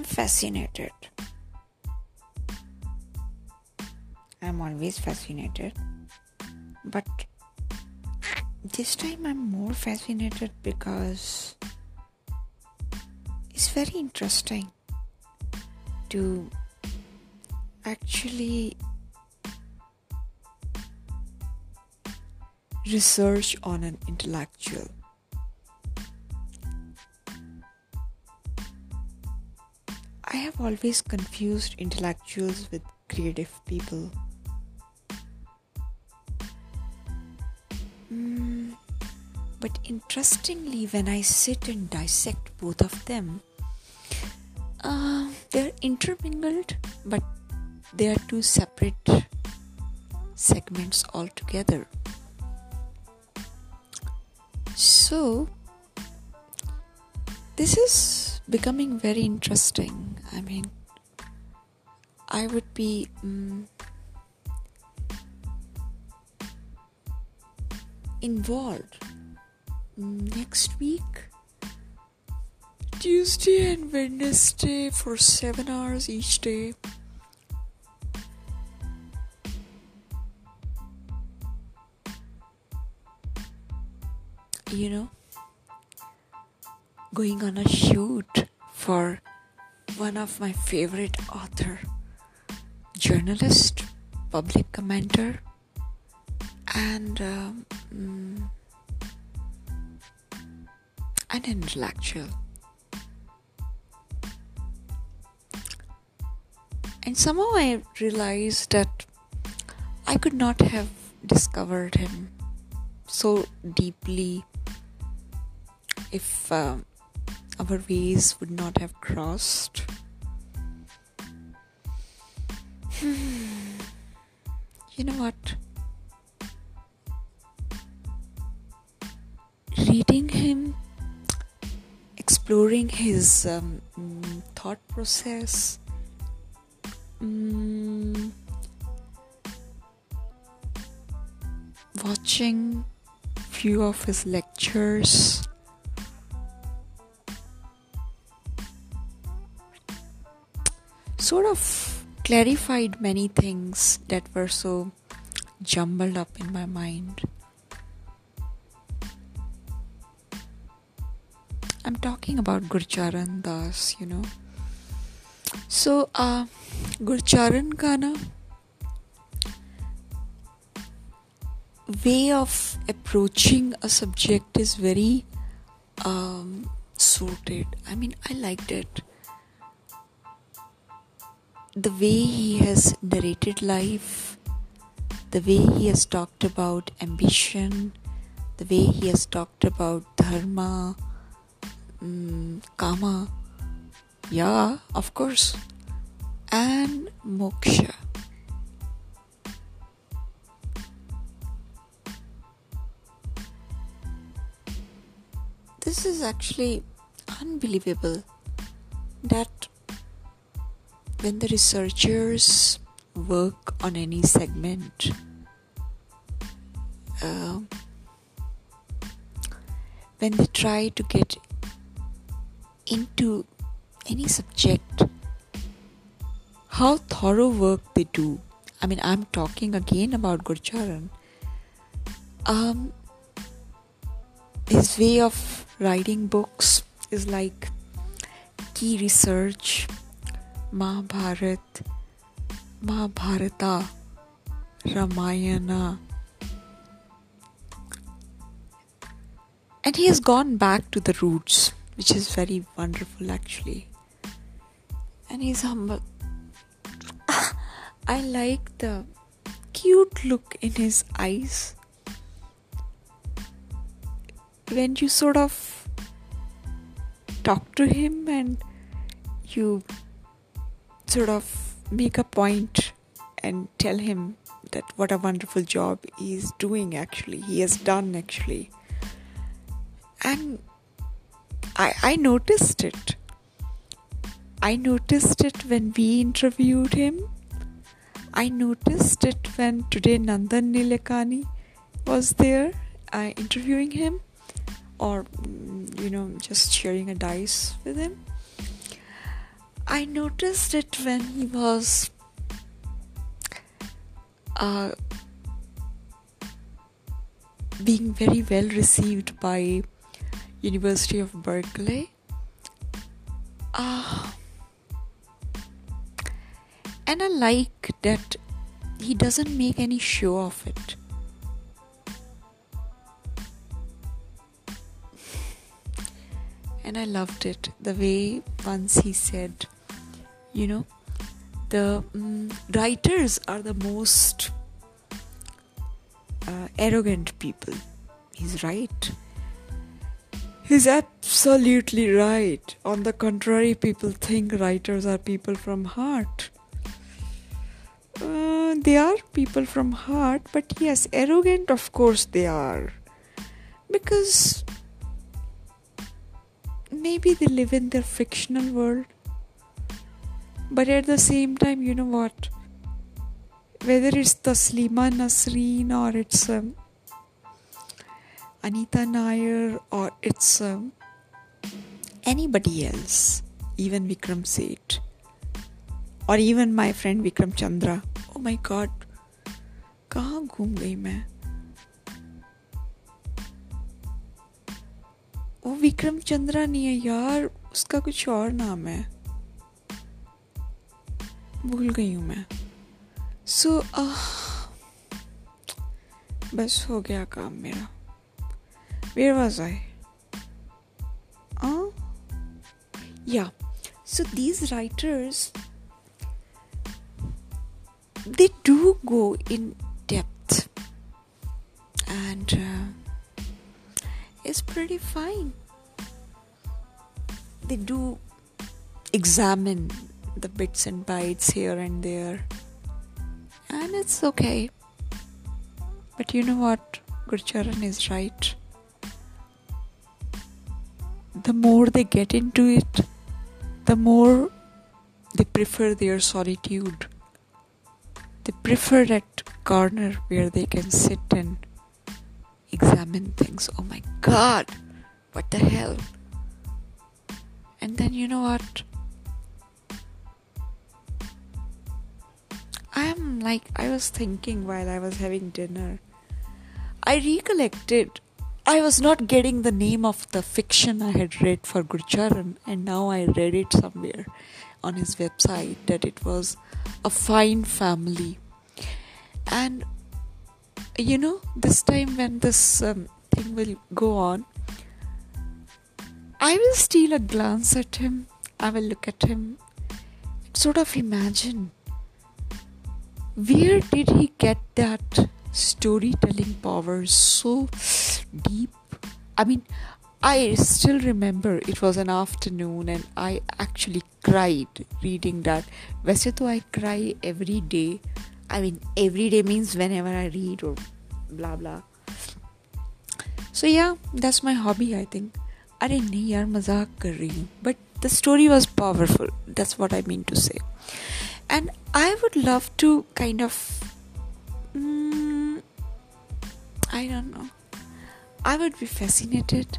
I'm fascinated. I'm always fascinated. But this time I'm more fascinated because it's very interesting to actually research on an intellectual. I have always confused intellectuals with creative people. Mm, but interestingly, when I sit and dissect both of them, uh, they're intermingled, but they are two separate segments altogether. So, this is becoming very interesting. I mean, I would be. Um, involved next week Tuesday and Wednesday for 7 hours each day you know going on a shoot for one of my favorite author journalist public commenter and um, mm, an intellectual. And somehow i realized that i could not have discovered him so deeply if um, our ways would not have crossed. you know what? Reading him, exploring his um, thought process, um, watching few of his lectures sort of clarified many things that were so jumbled up in my mind. I'm talking about Gurcharan Das, you know. So, uh, Gurcharan ka na way of approaching a subject is very um, sorted. I mean, I liked it the way he has narrated life, the way he has talked about ambition, the way he has talked about dharma, um, kama, yeah, of course, and moksha. This is actually unbelievable that when the researchers work on any segment, uh, when they try to get into any subject, how thorough work they do. I mean, I'm talking again about Gurcharan. Um, his way of writing books is like key research Mahabharat, Mahabharata, Ramayana. And he has gone back to the roots, which is very wonderful actually. And he's humble. I like the cute look in his eyes when you sort of talk to him and you sort of make a point and tell him that what a wonderful job he's doing actually. He has done actually. And i i noticed it. I noticed it when we interviewed him. I noticed it when today nandan nilekani was there uh, interviewing him or mm, you know just sharing a dice with him I noticed it when he was uh, being very well received by University of Berkeley. Uh, and I like that he doesn't make any show of it. And I loved it the way once he said, you know, the um, writers are the most uh, arrogant people. He's right. He's absolutely right. On the contrary, people think writers are people from heart. Uh, they are people from heart, but yes, arrogant, of course, they are. Because maybe they live in their fictional world. But at the same time, you know what? Whether it's Taslima Nasreen or it's um, Anita Nair or it's um, anybody else, even Vikram Seth, or even my friend Vikram Chandra. Oh my god, कहाँ घूम गई मैं वो विक्रम चंद्रा नहीं है यार उसका कुछ और नाम है भूल गई हूँ मैं। सो so, uh, बस हो गया काम मेरा। Where was I yeah so these writers they do go in depth and is pretty they do examine the bits and bytes here and there, and it's okay. But you know what? Gurcharan is right the more they get into it, the more they prefer their solitude. They prefer that corner where they can sit and examine things. Oh my god, what the hell? And then you know what? Like, I was thinking while I was having dinner. I recollected I was not getting the name of the fiction I had read for Gurcharan, and now I read it somewhere on his website that it was a fine family. And you know, this time when this um, thing will go on, I will steal a glance at him, I will look at him, sort of imagine where did he get that storytelling power so deep. I mean, I still remember it was an afternoon and I actually cried reading that. वैसे तो I cry every day. I mean, every day means whenever I read or blah blah. So yeah, that's my hobby. I think. अरे नहीं यार मजाक कर रही हूँ but the story was powerful that's what i mean to say and i would love to kind of mm, i don't know I would be fascinated,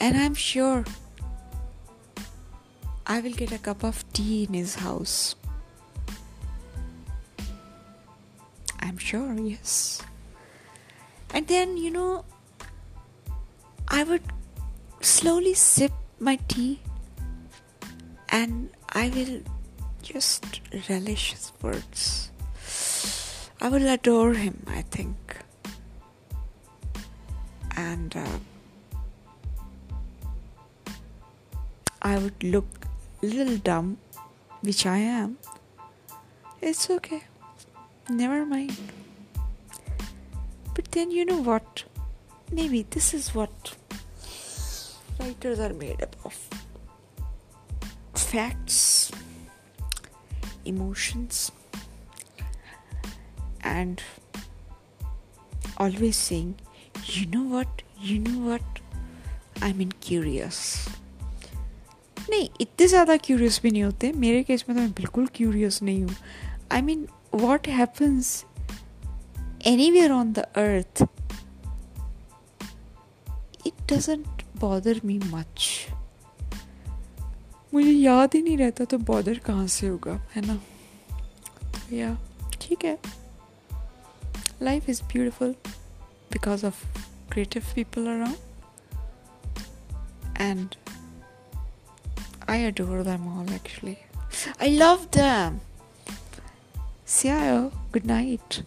and I'm sure I will get a cup of tea in his house. I'm sure, yes. And then, you know, I would slowly sip my tea and I will just relish his words. I will adore him, I think and uh, I would look a little dumb, which I am. It's okay, never mind. But then you know what? Maybe this is what writers are made up of facts, emotions, and always saying you know what you know what I mean curious नहीं इतने ज़्यादा curious भी नहीं होते मेरे case में तो मैं बिल्कुल क्यूरियस नहीं हूँ I mean what happens anywhere on the earth it doesn't bother me much. मुझे याद ही नहीं रहता तो बॉर्डर कहाँ से होगा है ना तो या ठीक है life is beautiful because of creative people around and I adore them all actually. I love them. See you. Good night.